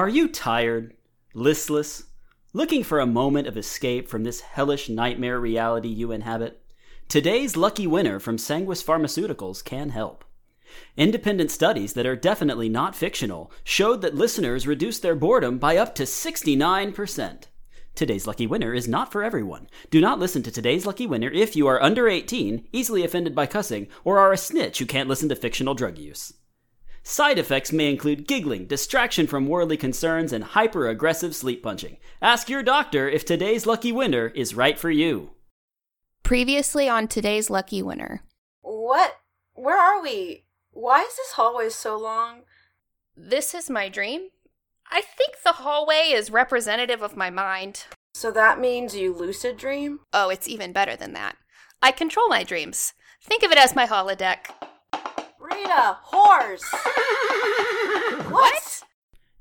Are you tired, listless, looking for a moment of escape from this hellish nightmare reality you inhabit? Today's lucky winner from Sanguis Pharmaceuticals can help. Independent studies that are definitely not fictional showed that listeners reduced their boredom by up to 69%. Today's lucky winner is not for everyone. Do not listen to today's lucky winner if you are under 18, easily offended by cussing, or are a snitch who can't listen to fictional drug use. Side effects may include giggling, distraction from worldly concerns, and hyper aggressive sleep punching. Ask your doctor if today's lucky winner is right for you. Previously on today's lucky winner. What? Where are we? Why is this hallway so long? This is my dream. I think the hallway is representative of my mind. So that means you lucid dream? Oh, it's even better than that. I control my dreams. Think of it as my holodeck. Rita, horse! what?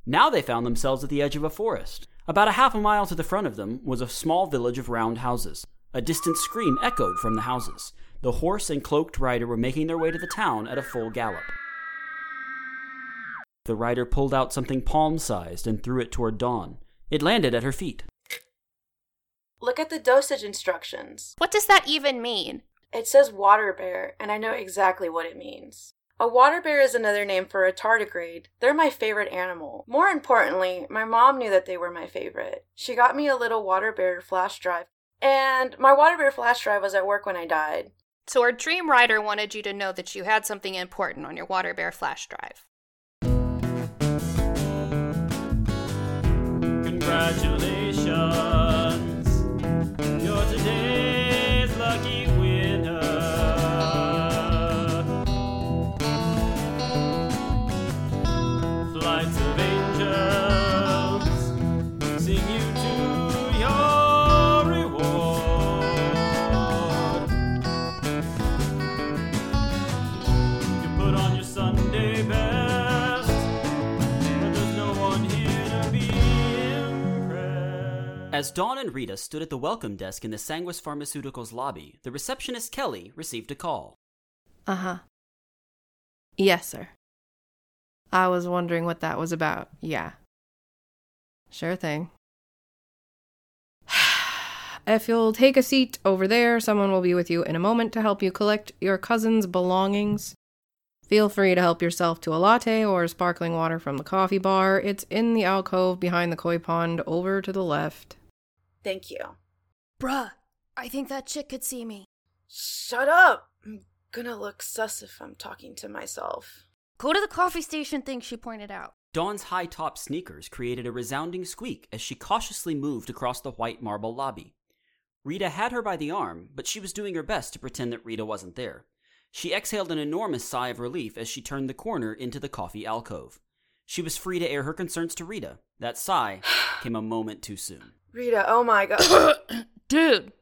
Now they found themselves at the edge of a forest. About a half a mile to the front of them was a small village of round houses. A distant scream echoed from the houses. The horse and cloaked rider were making their way to the town at a full gallop. The rider pulled out something palm sized and threw it toward Dawn. It landed at her feet. Look at the dosage instructions. What does that even mean? It says water bear, and I know exactly what it means. A water bear is another name for a tardigrade. They're my favorite animal. More importantly, my mom knew that they were my favorite. She got me a little water bear flash drive, and my water bear flash drive was at work when I died. So our dream rider wanted you to know that you had something important on your water bear flash drive. Congratulations, As Dawn and Rita stood at the welcome desk in the Sanguis Pharmaceuticals lobby, the receptionist Kelly received a call. Uh huh. Yes, sir. I was wondering what that was about. Yeah. Sure thing. If you'll take a seat over there, someone will be with you in a moment to help you collect your cousin's belongings. Feel free to help yourself to a latte or sparkling water from the coffee bar. It's in the alcove behind the koi pond over to the left. Thank you. Bruh, I think that chick could see me. Shut up! I'm gonna look sus if I'm talking to myself. Go to the coffee station thing she pointed out. Dawn's high top sneakers created a resounding squeak as she cautiously moved across the white marble lobby. Rita had her by the arm, but she was doing her best to pretend that Rita wasn't there. She exhaled an enormous sigh of relief as she turned the corner into the coffee alcove. She was free to air her concerns to Rita. That sigh came a moment too soon. Rita, oh my god. Dude.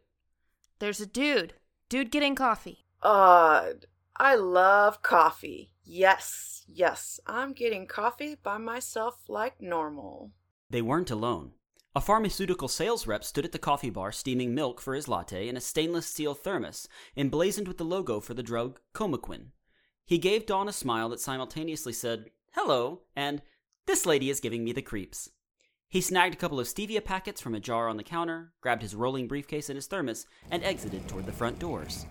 There's a dude. Dude getting coffee. Odd. I love coffee. Yes, yes, I'm getting coffee by myself like normal. They weren't alone. A pharmaceutical sales rep stood at the coffee bar steaming milk for his latte in a stainless steel thermos emblazoned with the logo for the drug Comaquin. He gave Dawn a smile that simultaneously said, Hello, and This lady is giving me the creeps. He snagged a couple of stevia packets from a jar on the counter, grabbed his rolling briefcase and his thermos, and exited toward the front doors.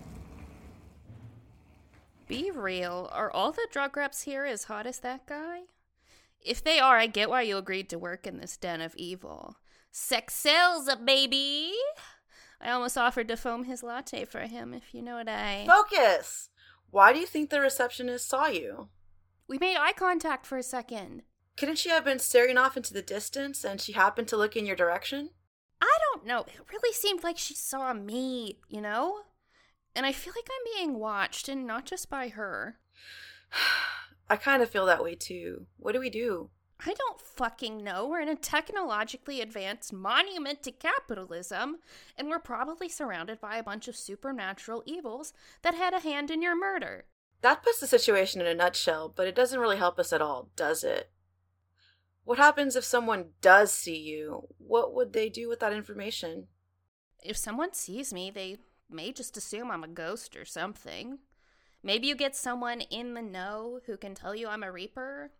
Be real. Are all the drug reps here as hot as that guy? If they are, I get why you agreed to work in this den of evil. Sex sells, uh, baby! I almost offered to foam his latte for him, if you know what I. Focus! Why do you think the receptionist saw you? We made eye contact for a second. Couldn't she have been staring off into the distance and she happened to look in your direction? I don't know. It really seemed like she saw me, you know? And I feel like I'm being watched, and not just by her. I kind of feel that way too. What do we do? I don't fucking know. We're in a technologically advanced monument to capitalism, and we're probably surrounded by a bunch of supernatural evils that had a hand in your murder. That puts the situation in a nutshell, but it doesn't really help us at all, does it? What happens if someone does see you? What would they do with that information? If someone sees me, they may just assume I'm a ghost or something. Maybe you get someone in the know who can tell you I'm a reaper.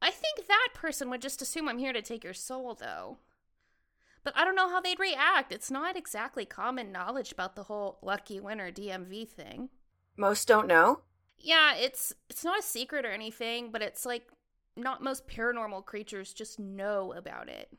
I think that person would just assume I'm here to take your soul, though. But I don't know how they'd react. It's not exactly common knowledge about the whole lucky winner DMV thing. Most don't know? Yeah, it's it's not a secret or anything, but it's like not most paranormal creatures just know about it.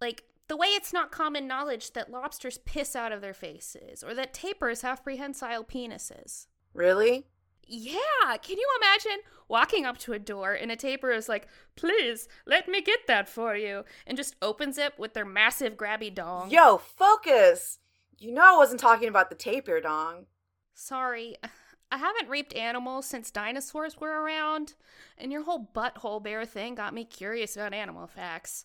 Like the way it's not common knowledge that lobsters piss out of their faces or that tapirs have prehensile penises. Really? Yeah, can you imagine walking up to a door and a tapir is like, "Please, let me get that for you," and just opens it with their massive grabby dong. Yo, focus! You know I wasn't talking about the tapir dong. Sorry, I haven't raped animals since dinosaurs were around, and your whole butthole bear thing got me curious about animal facts.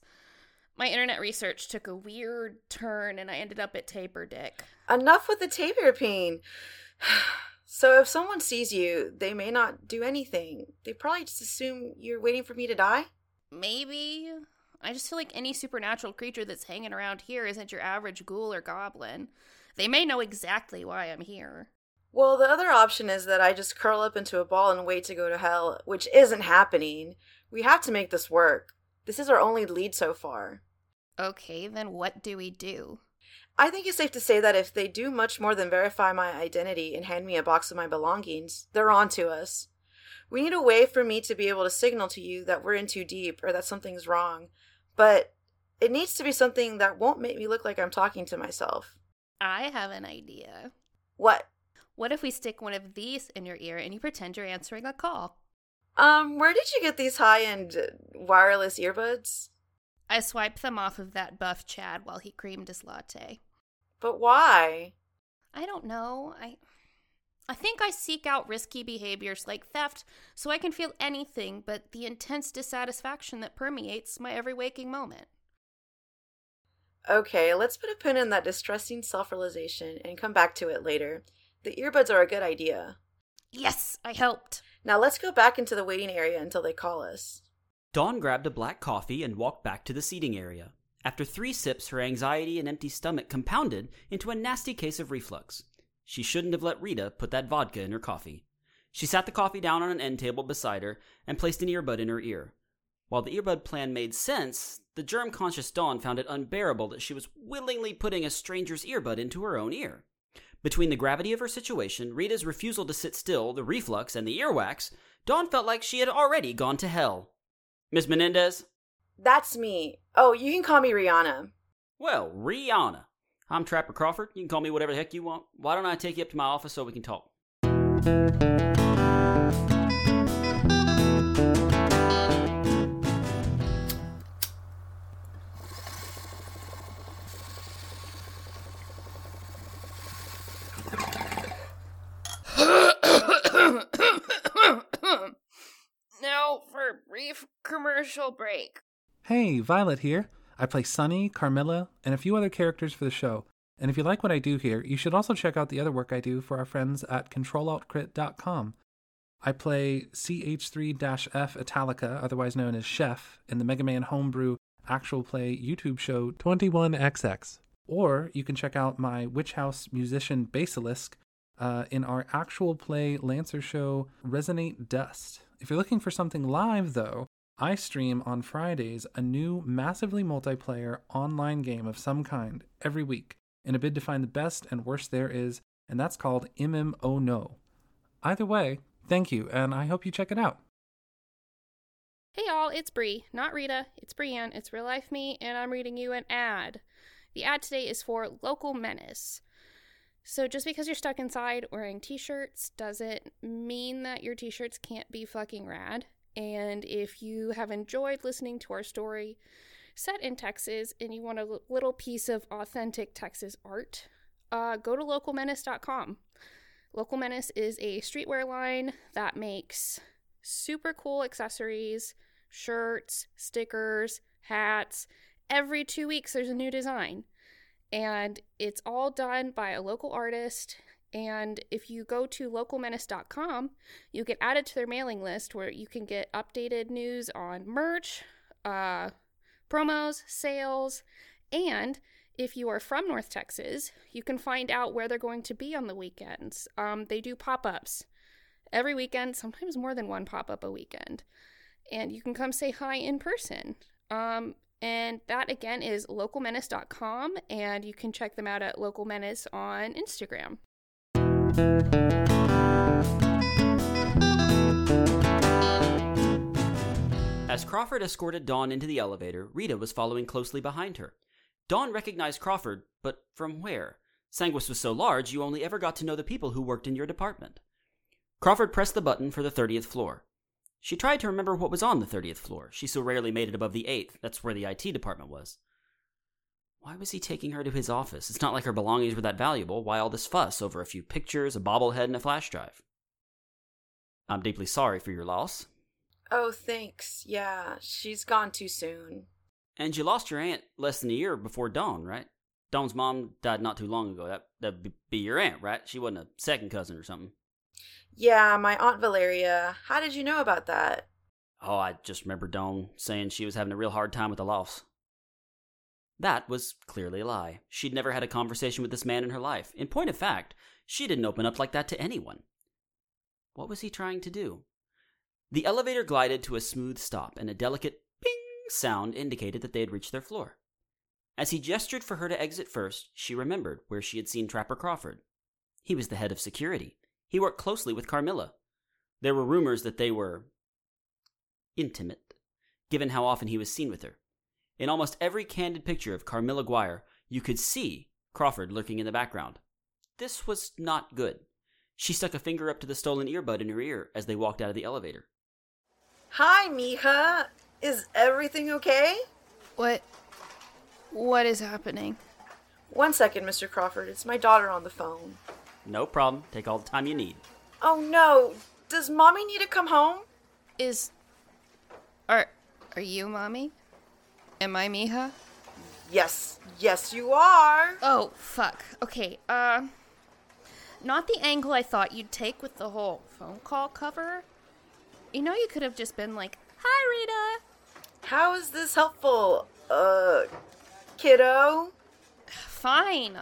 My internet research took a weird turn, and I ended up at tapir dick. Enough with the tapir peen. So if someone sees you, they may not do anything. They probably just assume you're waiting for me to die? Maybe. I just feel like any supernatural creature that's hanging around here isn't your average ghoul or goblin. They may know exactly why I'm here. Well, the other option is that I just curl up into a ball and wait to go to hell, which isn't happening. We have to make this work. This is our only lead so far. Okay, then what do we do? I think it's safe to say that if they do much more than verify my identity and hand me a box of my belongings, they're on to us. We need a way for me to be able to signal to you that we're in too deep or that something's wrong, but it needs to be something that won't make me look like I'm talking to myself. I have an idea. What? What if we stick one of these in your ear and you pretend you're answering a call? Um, where did you get these high end wireless earbuds? I swiped them off of that buff Chad while he creamed his latte. But why? I don't know. I I think I seek out risky behaviors like theft so I can feel anything but the intense dissatisfaction that permeates my every waking moment. Okay, let's put a pin in that distressing self realization and come back to it later. The earbuds are a good idea. Yes, I helped. Now let's go back into the waiting area until they call us. Dawn grabbed a black coffee and walked back to the seating area. After three sips, her anxiety and empty stomach compounded into a nasty case of reflux. She shouldn't have let Rita put that vodka in her coffee. She sat the coffee down on an end table beside her and placed an earbud in her ear. While the earbud plan made sense, the germ conscious Dawn found it unbearable that she was willingly putting a stranger's earbud into her own ear. Between the gravity of her situation, Rita's refusal to sit still, the reflux, and the earwax, Dawn felt like she had already gone to hell. Miss Menendez? That's me. Oh, you can call me Rihanna. Well, Rihanna. I'm Trapper Crawford. You can call me whatever the heck you want. Why don't I take you up to my office so we can talk? Commercial break. Hey, Violet here. I play Sunny, Carmilla, and a few other characters for the show. And if you like what I do here, you should also check out the other work I do for our friends at ControlAltCrit.com. I play CH3-F Italica, otherwise known as Chef, in the Mega Man Homebrew actual play YouTube show 21XX. Or you can check out my Witch House musician Basilisk uh, in our actual play Lancer show Resonate Dust. If you're looking for something live, though, I stream on Fridays a new massively multiplayer online game of some kind every week in a bid to find the best and worst there is, and that's called MMO No. Either way, thank you, and I hope you check it out. Hey y'all, it's Bree, not Rita. It's Brienne. It's real life me, and I'm reading you an ad. The ad today is for Local Menace. So just because you're stuck inside wearing t-shirts doesn't mean that your t-shirts can't be fucking rad. And if you have enjoyed listening to our story set in Texas and you want a little piece of authentic Texas art, uh, go to localmenace.com. Local Menace is a streetwear line that makes super cool accessories, shirts, stickers, hats. Every two weeks, there's a new design. And it's all done by a local artist. And if you go to localmenace.com, you get added to their mailing list where you can get updated news on merch, uh, promos, sales, and if you are from North Texas, you can find out where they're going to be on the weekends. Um, they do pop ups every weekend, sometimes more than one pop up a weekend. and you can come say hi in person. Um, and that again is localmenace.com, and you can check them out at localmenace on Instagram. As Crawford escorted Dawn into the elevator, Rita was following closely behind her. Dawn recognized Crawford, but from where? Sanguis was so large you only ever got to know the people who worked in your department. Crawford pressed the button for the 30th floor. She tried to remember what was on the 30th floor. She so rarely made it above the 8th. That's where the IT department was. Why was he taking her to his office? It's not like her belongings were that valuable. Why all this fuss over a few pictures, a bobblehead, and a flash drive? I'm deeply sorry for your loss. Oh, thanks. Yeah, she's gone too soon. And you lost your aunt less than a year before Dawn, right? Dawn's mom died not too long ago. That that'd be your aunt, right? She wasn't a second cousin or something. Yeah, my aunt Valeria. How did you know about that? Oh, I just remember Dawn saying she was having a real hard time with the loss. That was clearly a lie. She'd never had a conversation with this man in her life. In point of fact, she didn't open up like that to anyone. What was he trying to do? The elevator glided to a smooth stop, and a delicate ping sound indicated that they had reached their floor. As he gestured for her to exit first, she remembered where she had seen Trapper Crawford. He was the head of security. He worked closely with Carmilla. There were rumors that they were intimate, given how often he was seen with her. In almost every candid picture of Carmilla Guire, you could see Crawford lurking in the background. This was not good. She stuck a finger up to the stolen earbud in her ear as they walked out of the elevator. Hi, mija. Is everything okay? What? What is happening? One second, Mr. Crawford. It's my daughter on the phone. No problem. Take all the time you need. Oh no. Does mommy need to come home? Is. Are. Are you mommy? Am I Mija? Yes. Yes, you are. Oh, fuck. Okay, uh. Not the angle I thought you'd take with the whole phone call cover. You know, you could have just been like, Hi, Rita. How is this helpful? Uh, kiddo? Fine.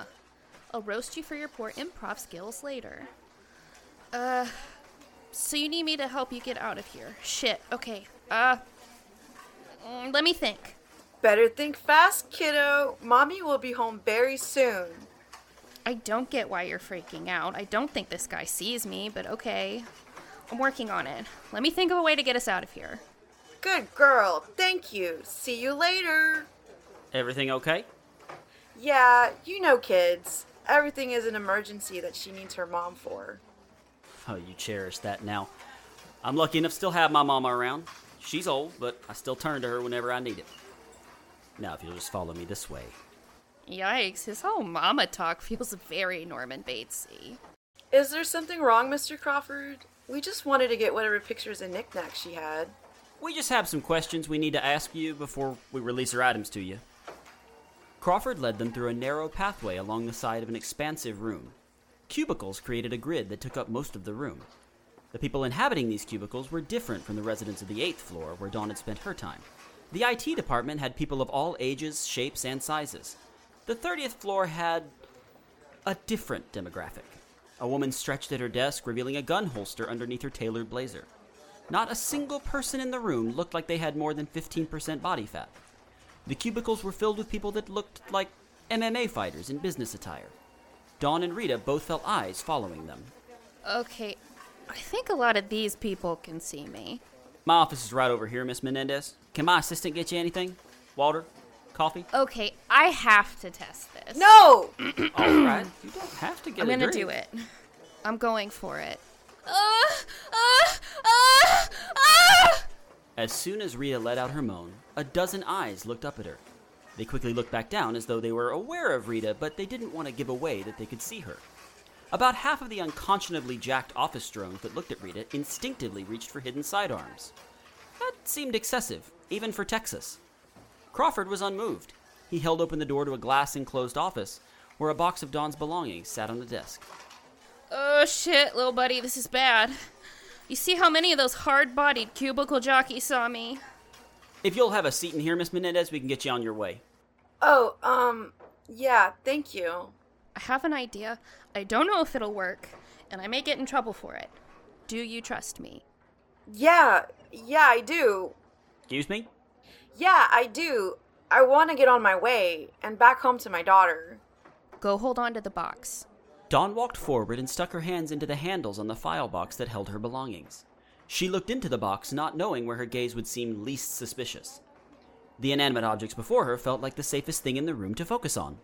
I'll roast you for your poor improv skills later. Uh, so you need me to help you get out of here. Shit, okay. Uh, mm, let me think. Better think fast, kiddo. Mommy will be home very soon. I don't get why you're freaking out. I don't think this guy sees me, but okay. I'm working on it. Let me think of a way to get us out of here. Good girl. Thank you. See you later. Everything okay? Yeah, you know kids. Everything is an emergency that she needs her mom for. Oh, you cherish that now. I'm lucky enough to still have my mama around. She's old, but I still turn to her whenever I need it. Now, if you'll just follow me this way. Yikes, his whole mama talk feels very Norman Batesy. Is there something wrong, Mr. Crawford? We just wanted to get whatever pictures and knickknacks she had. We just have some questions we need to ask you before we release her items to you. Crawford led them through a narrow pathway along the side of an expansive room. Cubicles created a grid that took up most of the room. The people inhabiting these cubicles were different from the residents of the eighth floor, where Dawn had spent her time. The IT department had people of all ages, shapes, and sizes. The 30th floor had a different demographic. A woman stretched at her desk, revealing a gun holster underneath her tailored blazer. Not a single person in the room looked like they had more than 15% body fat. The cubicles were filled with people that looked like MMA fighters in business attire. Dawn and Rita both felt eyes following them. Okay, I think a lot of these people can see me. My office is right over here, Miss Menendez. Can my assistant get you anything? Water? Coffee? Okay, I have to test this. No! All right. You don't have to get it. I'm gonna drink. do it. I'm going for it. Uh, uh, uh, uh! As soon as Rita let out her moan, a dozen eyes looked up at her. They quickly looked back down as though they were aware of Rita, but they didn't want to give away that they could see her. About half of the unconscionably jacked office drones that looked at Rita instinctively reached for hidden sidearms. That seemed excessive, even for Texas. Crawford was unmoved. He held open the door to a glass enclosed office where a box of Dawn's belongings sat on the desk. Oh shit, little buddy, this is bad. You see how many of those hard bodied cubicle jockeys saw me? If you'll have a seat in here, Miss Menendez, we can get you on your way. Oh, um, yeah, thank you. I have an idea. I don't know if it'll work, and I may get in trouble for it. Do you trust me? Yeah, yeah, I do. Excuse me? Yeah, I do. I want to get on my way and back home to my daughter. Go hold on to the box. Dawn walked forward and stuck her hands into the handles on the file box that held her belongings. She looked into the box, not knowing where her gaze would seem least suspicious. The inanimate objects before her felt like the safest thing in the room to focus on.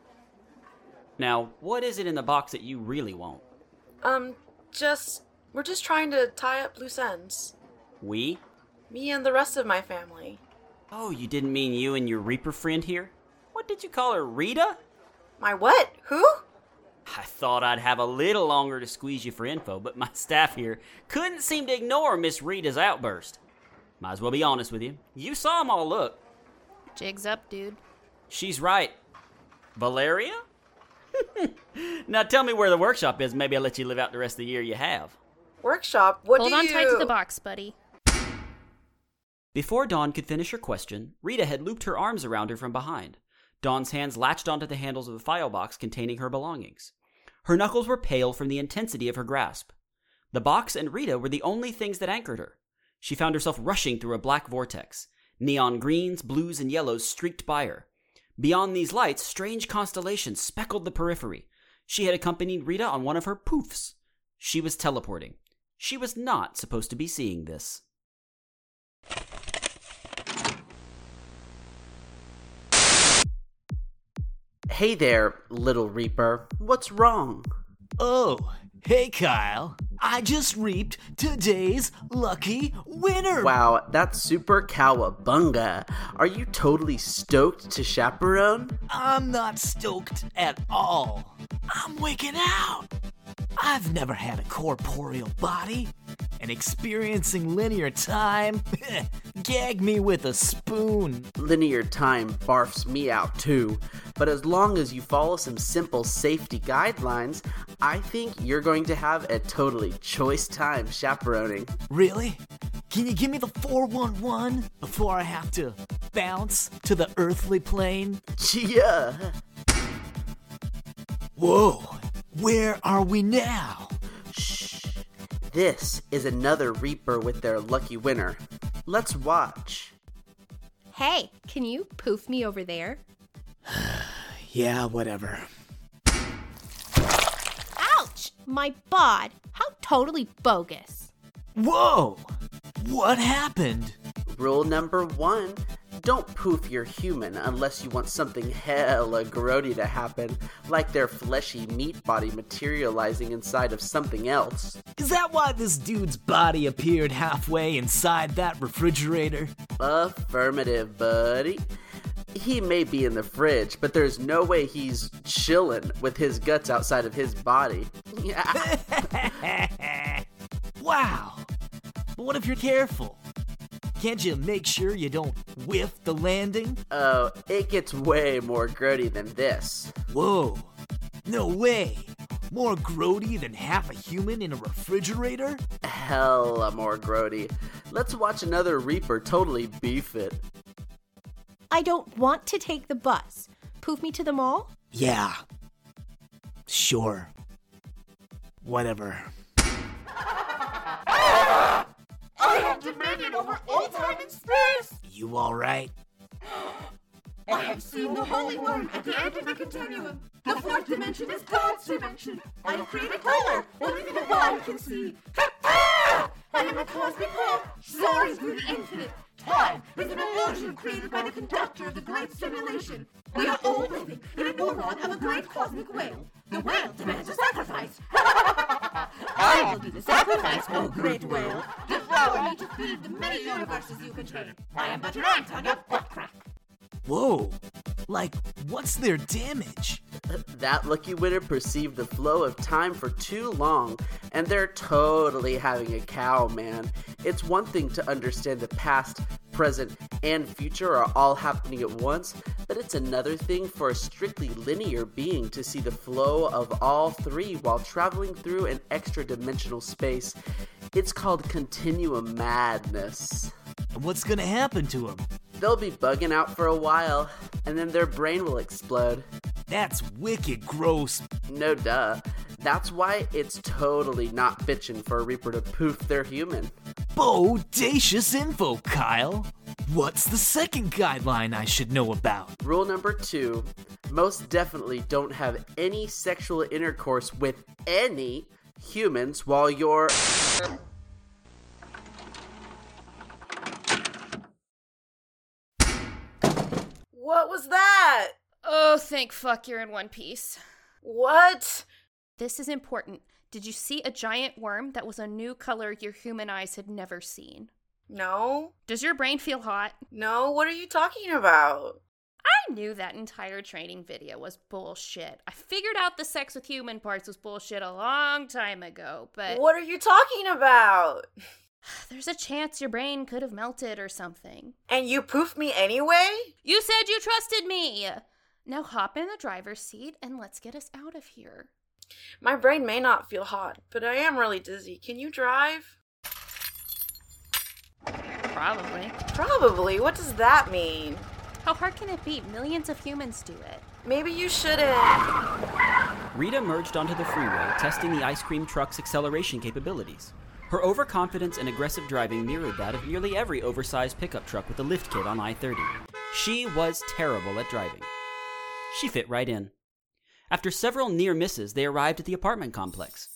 Now, what is it in the box that you really want? Um, just. We're just trying to tie up loose ends. We? Me and the rest of my family. Oh, you didn't mean you and your Reaper friend here? What did you call her, Rita? My what? Who? I thought I'd have a little longer to squeeze you for info, but my staff here couldn't seem to ignore Miss Rita's outburst. Might as well be honest with you. You saw 'em all look. Jig's up, dude. She's right. Valeria? now tell me where the workshop is. Maybe I'll let you live out the rest of the year you have. Workshop? What Hold do on you... tight to the box, buddy. Before Dawn could finish her question, Rita had looped her arms around her from behind. Dawn's hands latched onto the handles of the file box containing her belongings. Her knuckles were pale from the intensity of her grasp. The box and Rita were the only things that anchored her. She found herself rushing through a black vortex. Neon greens, blues, and yellows streaked by her. Beyond these lights, strange constellations speckled the periphery. She had accompanied Rita on one of her poofs. She was teleporting. She was not supposed to be seeing this. Hey there, little Reaper. What's wrong? Oh, hey Kyle. I just reaped today's lucky winner. Wow, that's super cowabunga. Are you totally stoked to chaperone? I'm not stoked at all. I'm wigging out. I've never had a corporeal body, and experiencing linear time, gag me with a spoon. Linear time barfs me out too, but as long as you follow some simple safety guidelines, I think you're going to have a totally choice time chaperoning. Really? Can you give me the 411 before I have to bounce to the earthly plane? Yeah. Whoa, where are we now? Shh. This is another Reaper with their lucky winner. Let's watch. Hey, can you poof me over there? Yeah, whatever. Ouch! My bod. How totally bogus. Whoa! What happened? Rule number one don't poof your human unless you want something hella grody to happen, like their fleshy meat body materializing inside of something else. Is that why this dude's body appeared halfway inside that refrigerator? Affirmative, buddy. He may be in the fridge, but there's no way he's chillin' with his guts outside of his body. wow! But what if you're careful? Can't you make sure you don't whiff the landing? Oh, it gets way more grody than this. Whoa! No way! More grody than half a human in a refrigerator? Hella more grody. Let's watch another Reaper totally beef it. I don't want to take the bus. Poof me to the mall? Yeah. Sure. Whatever. Have dominion over all time and space! You alright? I have seen the Holy Worm at the end of the continuum. The fourth dimension is God's dimension. I have created color, only the divine can see. I am a cosmic hawk, soaring through the infinite. Time is an illusion created by the conductor of the great simulation. We are all living in a moron of a great cosmic whale. The whale demands a sacrifice. I will be the sacrifice, oh great whale. Me to feed the many universes you contain. I am but an ant on your butt crack. Whoa! Like, what's their damage? That lucky winner perceived the flow of time for too long, and they're totally having a cow, man. It's one thing to understand the past, present, and future are all happening at once, but it's another thing for a strictly linear being to see the flow of all three while traveling through an extra dimensional space. It's called continuum madness. What's gonna happen to them? They'll be bugging out for a while, and then their brain will explode. That's wicked gross. No duh. That's why it's totally not bitchin' for a Reaper to poof their human. Bodacious info, Kyle. What's the second guideline I should know about? Rule number two most definitely don't have any sexual intercourse with any humans while you're. What was that? Oh, thank fuck you're in one piece. What? This is important. Did you see a giant worm that was a new color your human eyes had never seen? No. Does your brain feel hot? No, what are you talking about? I knew that entire training video was bullshit. I figured out the sex with human parts was bullshit a long time ago, but What are you talking about? there's a chance your brain could have melted or something. And you poofed me anyway? You said you trusted me! Now hop in the driver's seat and let's get us out of here. My brain may not feel hot, but I am really dizzy. Can you drive? Probably. Probably. What does that mean? How hard can it be? Millions of humans do it. Maybe you shouldn't. Rita merged onto the freeway, testing the ice cream truck's acceleration capabilities. Her overconfidence and aggressive driving mirrored that of nearly every oversized pickup truck with a lift kit on I 30. She was terrible at driving. She fit right in. After several near misses, they arrived at the apartment complex.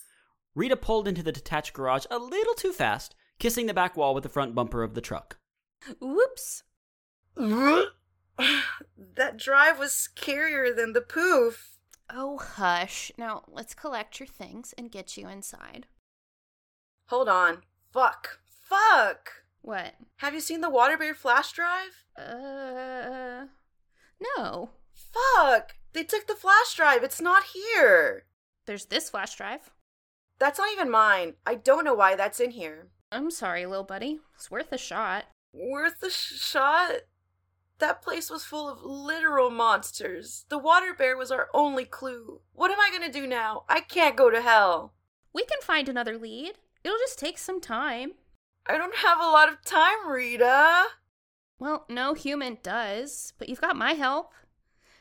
Rita pulled into the detached garage a little too fast, kissing the back wall with the front bumper of the truck. Whoops. that drive was scarier than the poof. Oh, hush. Now let's collect your things and get you inside. Hold on. Fuck. Fuck. What? Have you seen the Water Bear flash drive? Uh. No. Fuck. They took the flash drive. It's not here. There's this flash drive. That's not even mine. I don't know why that's in here. I'm sorry, little buddy. It's worth a shot. Worth a sh- shot? That place was full of literal monsters. The water bear was our only clue. What am I gonna do now? I can't go to hell. We can find another lead. It'll just take some time. I don't have a lot of time, Rita. Well, no human does, but you've got my help.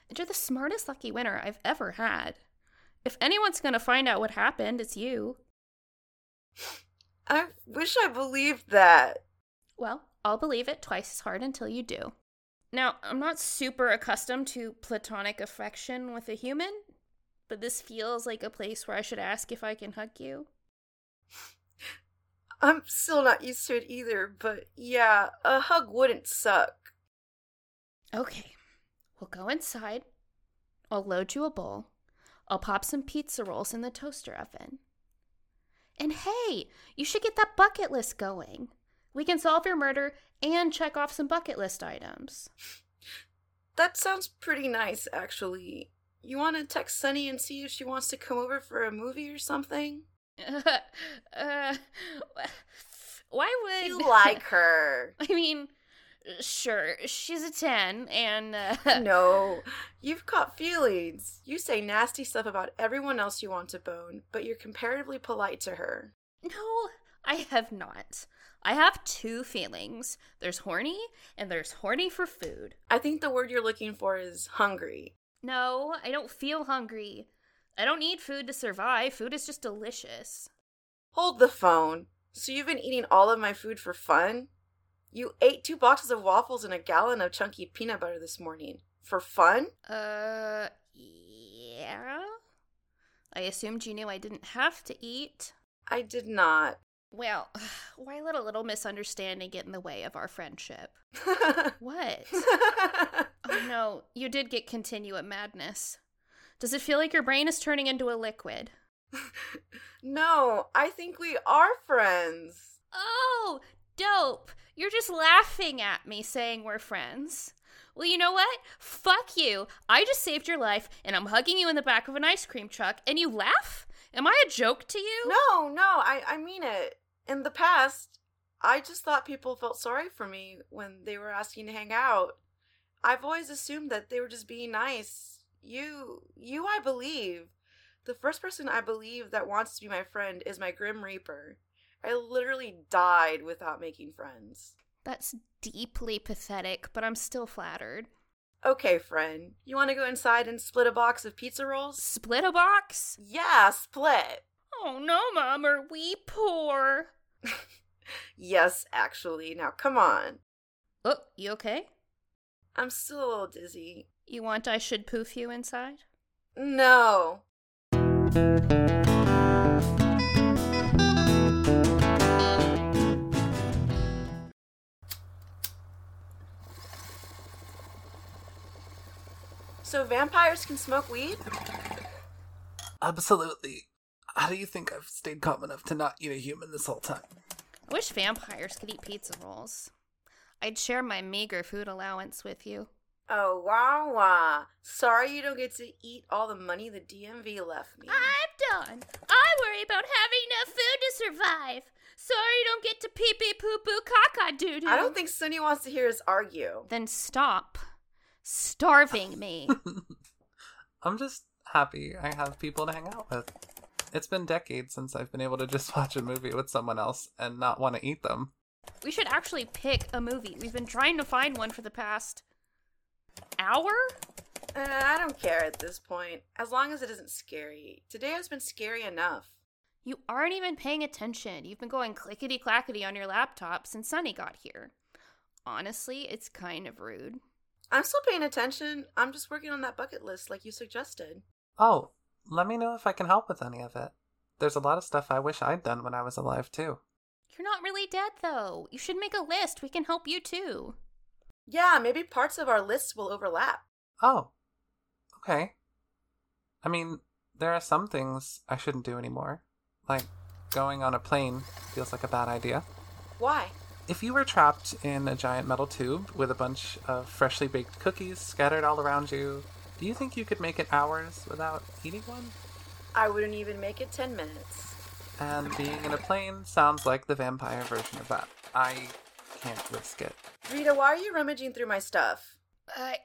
And you're the smartest lucky winner I've ever had. If anyone's gonna find out what happened, it's you. I wish I believed that. Well, I'll believe it twice as hard until you do. Now, I'm not super accustomed to platonic affection with a human, but this feels like a place where I should ask if I can hug you. I'm still not used to it either, but yeah, a hug wouldn't suck. Okay, we'll go inside. I'll load you a bowl. I'll pop some pizza rolls in the toaster oven. And hey, you should get that bucket list going. We can solve your murder and check off some bucket list items. That sounds pretty nice, actually. You want to text Sunny and see if she wants to come over for a movie or something? uh, why would You like her. I mean, sure, she's a 10 and uh, no, you've caught feelings. You say nasty stuff about everyone else you want to bone, but you're comparatively polite to her. No, I have not. I have two feelings. There's horny and there's horny for food. I think the word you're looking for is hungry. No, I don't feel hungry. I don't need food to survive. Food is just delicious. Hold the phone. So you've been eating all of my food for fun? You ate two boxes of waffles and a gallon of chunky peanut butter this morning. For fun? Uh, yeah. I assumed you knew I didn't have to eat. I did not. Well, why let a little misunderstanding get in the way of our friendship? What? oh no, you did get continuum madness. Does it feel like your brain is turning into a liquid? no, I think we are friends. Oh, dope. You're just laughing at me saying we're friends. Well, you know what? Fuck you. I just saved your life and I'm hugging you in the back of an ice cream truck and you laugh? Am I a joke to you? No, no, I, I mean it. In the past, I just thought people felt sorry for me when they were asking to hang out. I've always assumed that they were just being nice. You, you, I believe. The first person I believe that wants to be my friend is my Grim Reaper. I literally died without making friends. That's deeply pathetic, but I'm still flattered. Okay, friend. You want to go inside and split a box of pizza rolls? Split a box? Yeah, split. Oh no, Mom, are we poor? Yes, actually. Now, come on. Oh, you okay? I'm still a little dizzy. You want I should poof you inside? No. So vampires can smoke weed? Absolutely. How do you think I've stayed calm enough to not eat a human this whole time? I wish vampires could eat pizza rolls. I'd share my meager food allowance with you. Oh, wow, wow. Sorry you don't get to eat all the money the DMV left me. I'm done. I worry about having enough food to survive. Sorry you don't get to pee pee poo poo caca doo doo. I don't think Sunny wants to hear us argue. Then stop starving me. I'm just happy I have people to hang out with. It's been decades since I've been able to just watch a movie with someone else and not want to eat them. we should actually pick a movie. We've been trying to find one for the past hour. Uh, I don't care at this point, as long as it isn't scary. Today has been scary enough. You aren't even paying attention. You've been going clickety clackety on your laptop since Sunny got here. Honestly, it's kind of rude. I'm still paying attention. I'm just working on that bucket list like you suggested. Oh, let me know if I can help with any of it. There's a lot of stuff I wish I'd done when I was alive, too. You're not really dead, though. You should make a list. We can help you too. Yeah, maybe parts of our lists will overlap. Oh, okay. I mean, there are some things I shouldn't do anymore. Like, going on a plane feels like a bad idea. Why? If you were trapped in a giant metal tube with a bunch of freshly baked cookies scattered all around you, do you think you could make it hours without eating one? I wouldn't even make it 10 minutes. And being in a plane sounds like the vampire version of that. I can't risk it. Rita, why are you rummaging through my stuff? I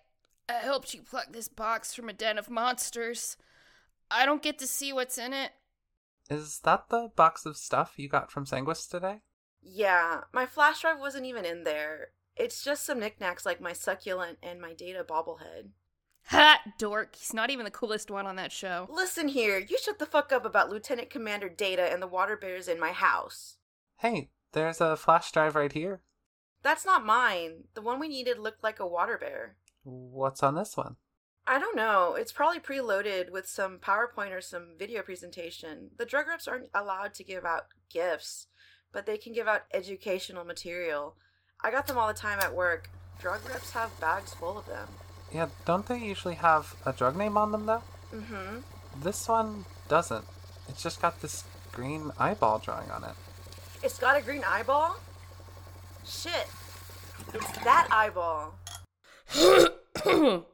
I helped you pluck this box from a den of monsters. I don't get to see what's in it. Is that the box of stuff you got from Sanguis today? Yeah, my flash drive wasn't even in there. It's just some knickknacks like my succulent and my data bobblehead. Ha! Dork. He's not even the coolest one on that show. Listen here, you shut the fuck up about Lieutenant Commander Data and the water bears in my house. Hey, there's a flash drive right here. That's not mine. The one we needed looked like a water bear. What's on this one? I don't know. It's probably preloaded with some PowerPoint or some video presentation. The drug reps aren't allowed to give out gifts, but they can give out educational material. I got them all the time at work. Drug reps have bags full of them. Yeah, don't they usually have a drug name on them though? Mm hmm. This one doesn't. It's just got this green eyeball drawing on it. It's got a green eyeball? Shit. It's that eyeball.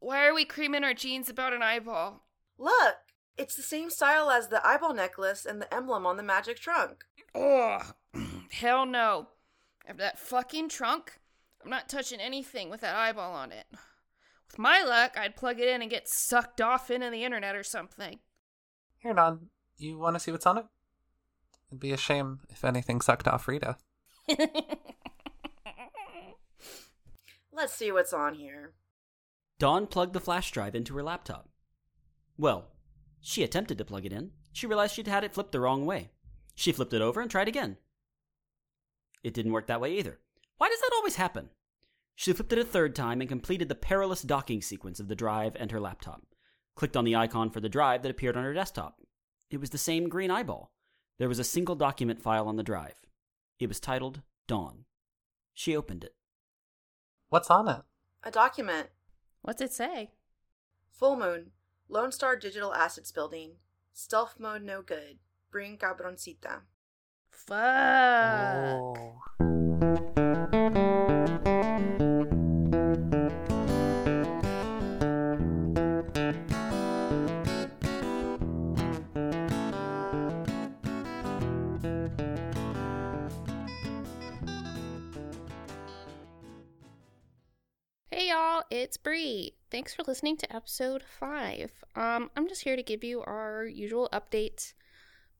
Why are we creaming our jeans about an eyeball? Look! It's the same style as the eyeball necklace and the emblem on the magic trunk. Ugh. Hell no. After that fucking trunk, I'm not touching anything with that eyeball on it. With my luck, I'd plug it in and get sucked off into the internet or something. Here, Dawn. You want to see what's on it? It'd be a shame if anything sucked off Rita. Let's see what's on here. Dawn plugged the flash drive into her laptop. Well, she attempted to plug it in. She realized she'd had it flipped the wrong way. She flipped it over and tried again. It didn't work that way either. Why does that always happen? She flipped it a third time and completed the perilous docking sequence of the drive and her laptop. Clicked on the icon for the drive that appeared on her desktop. It was the same green eyeball. There was a single document file on the drive. It was titled Dawn. She opened it. What's on it? A document. What's it say? Full moon. Lone Star Digital Assets Building. Stealth mode no good. Bring cabroncita. Fuck. Oh. Bree. Thanks for listening to episode 5. Um I'm just here to give you our usual updates.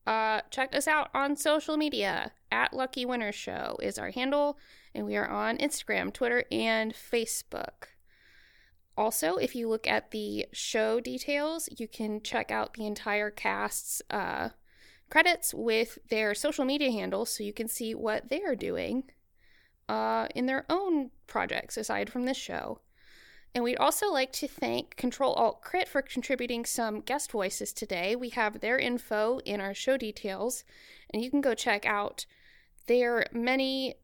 Uh check us out on social media. At Lucky Winner Show is our handle and we are on Instagram, Twitter, and Facebook. Also, if you look at the show details, you can check out the entire cast's uh credits with their social media handles so you can see what they are doing uh, in their own projects aside from this show. And we'd also like to thank Control Alt Crit for contributing some guest voices today. We have their info in our show details, and you can go check out their many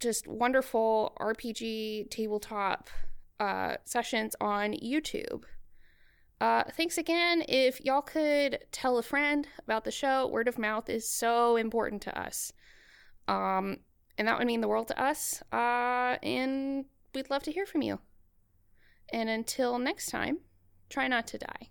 just wonderful RPG tabletop uh, sessions on YouTube. Uh, thanks again. If y'all could tell a friend about the show, word of mouth is so important to us. Um, and that would mean the world to us. Uh, and we'd love to hear from you. And until next time, try not to die.